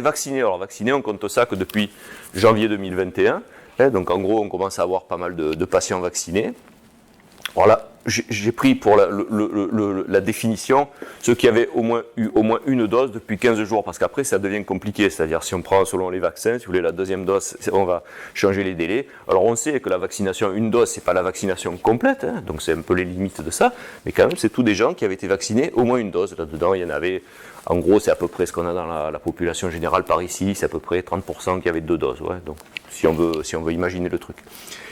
vaccinés. Alors vaccinés, on compte ça que depuis janvier 2021. Hein, donc en gros, on commence à avoir pas mal de, patients vaccinés. Voilà, j'ai pris pour la, définition ceux qui avaient au moins eu au moins une dose depuis 15 jours, parce qu'après ça devient compliqué. C'est-à-dire si on prend selon les vaccins, si vous voulez la deuxième dose, on va changer les délais. Alors on sait que la vaccination, une dose, c'est pas la vaccination complète, hein, donc c'est un peu les limites de ça, mais quand même c'est tous des gens qui avaient été vaccinés au moins une dose. Là-dedans, il y en avait, en gros, c'est à peu près ce qu'on a dans la, population générale par ici, c'est à peu près 30% qui avaient deux doses. Donc si on veut, si on veut imaginer le truc.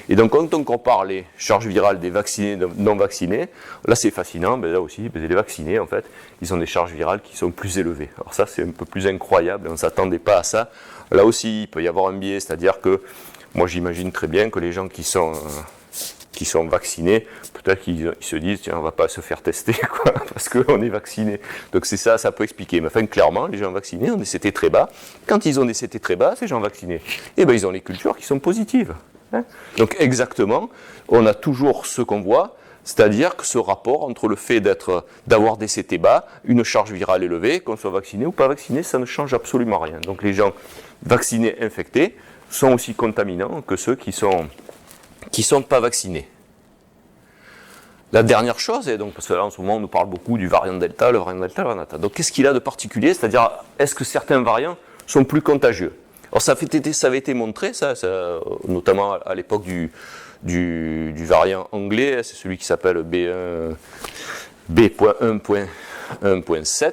Et donc, quand on compare les charges virales des vaccinés non vaccinés, là c'est fascinant, mais là aussi, les vaccinés, en fait, ils ont des charges virales qui sont plus élevées. Alors ça, c'est un peu plus incroyable, on ne s'attendait pas à ça. Là aussi, il peut y avoir un biais, c'est-à-dire que moi j'imagine très bien que les gens qui sont, sont vaccinés, peut-être qu'ils se disent, tiens, on va pas se faire tester, quoi, parce qu'on est vacciné. Donc c'est ça, ça peut expliquer. Mais enfin, clairement, les gens vaccinés ont des CT très bas. Quand ils ont des CT très bas, ces gens vaccinés, eh ben, ils ont les cultures qui sont positives. Hein. Donc exactement, on a toujours ce qu'on voit, c'est-à-dire que ce rapport entre le fait d'être, d'avoir des CT bas, une charge virale élevée, qu'on soit vacciné ou pas vacciné, ça ne change absolument rien. Donc les gens vaccinés, infectés, sont aussi contaminants que ceux qui sont qui sont pas vaccinés. La dernière chose, et donc parce que là en ce moment on nous parle beaucoup du variant Delta, le variant Delta, le variant. Donc qu'est-ce qu'il a de particulier? C'est-à-dire est-ce que certains variants sont plus contagieux? Alors ça, avait été montré, ça, notamment à l'époque du, variant anglais, c'est celui qui s'appelle B.1.1.7.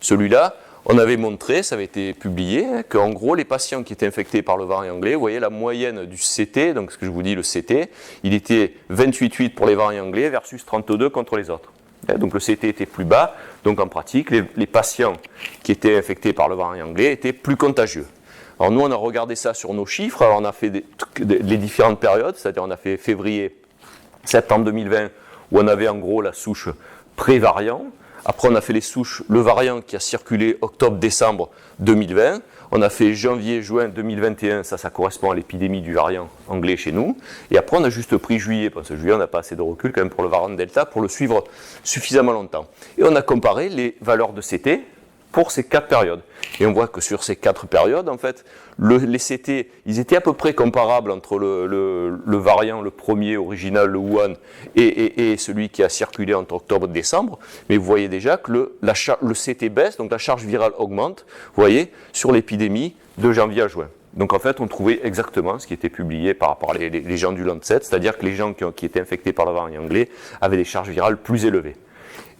Celui-là, on avait montré, ça avait été publié, qu'en gros, les patients qui étaient infectés par le variant anglais, vous voyez la moyenne du CT, donc ce que je vous dis, le CT, il était 28,8 pour les variants anglais versus 32 contre les autres. Donc le CT était plus bas, donc en pratique, les patients qui étaient infectés par le variant anglais étaient plus contagieux. Alors nous, on a regardé ça sur nos chiffres, alors on a fait les différentes périodes, c'est-à-dire on a fait février, septembre 2020, où on avait en gros la souche pré-variant. Après, on a fait les souches, le variant qui a circulé octobre-décembre 2020. On a fait janvier-juin 2021, ça, ça correspond à l'épidémie du variant anglais chez nous. Et après, on a juste pris juillet, parce que juillet, on n'a pas assez de recul quand même pour le variant Delta pour le suivre suffisamment longtemps. Et on a comparé les valeurs de CT pour ces quatre périodes. Et on voit que sur ces quatre périodes, en fait, les CT, ils étaient à peu près comparables entre le, variant, le premier original, le Wuhan, et, celui qui a circulé entre octobre et décembre. Mais vous voyez déjà que le, CT baisse, donc la charge virale augmente, vous voyez, sur l'épidémie de janvier à juin. Donc en fait, on trouvait exactement ce qui était publié par les, gens du Lancet, c'est-à-dire que les gens qui, qui, étaient infectés par le variant anglais avaient des charges virales plus élevées.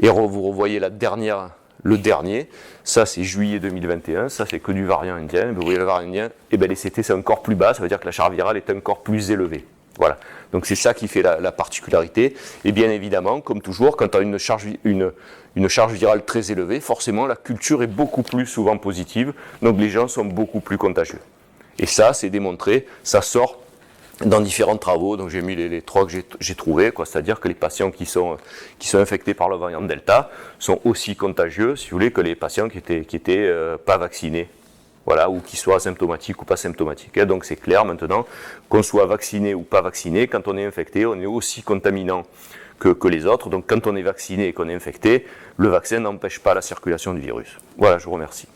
Et vous revoyez la dernière le dernier. Ça, c'est juillet 2021. Ça, c'est que du variant indien. Vous voyez le variant indien, et eh bien les CT, c'est encore plus bas. Ça veut dire que la charge virale est encore plus élevée. Voilà. Donc c'est ça qui fait la, particularité. Et bien évidemment, comme toujours, quand on a une charge, une charge virale très élevée, forcément la culture est beaucoup plus souvent positive. Donc les gens sont beaucoup plus contagieux. Et ça, c'est démontré. Ça sort dans différents travaux, donc j'ai mis les, trois que j'ai trouvés, c'est-à-dire que les patients qui sont, qui sont infectés par le variant Delta sont aussi contagieux, si vous voulez, que les patients qui étaient, qui étaient euh, pas vaccinés, voilà, ou qui soient asymptomatiques ou pas symptomatiques. Et donc c'est clair maintenant, qu'on soit vacciné ou pas vacciné, quand on est infecté, on est aussi contaminant que, que les autres. Donc quand on est vacciné et qu'on est infecté, le vaccin n'empêche pas la circulation du virus. Voilà, je vous remercie.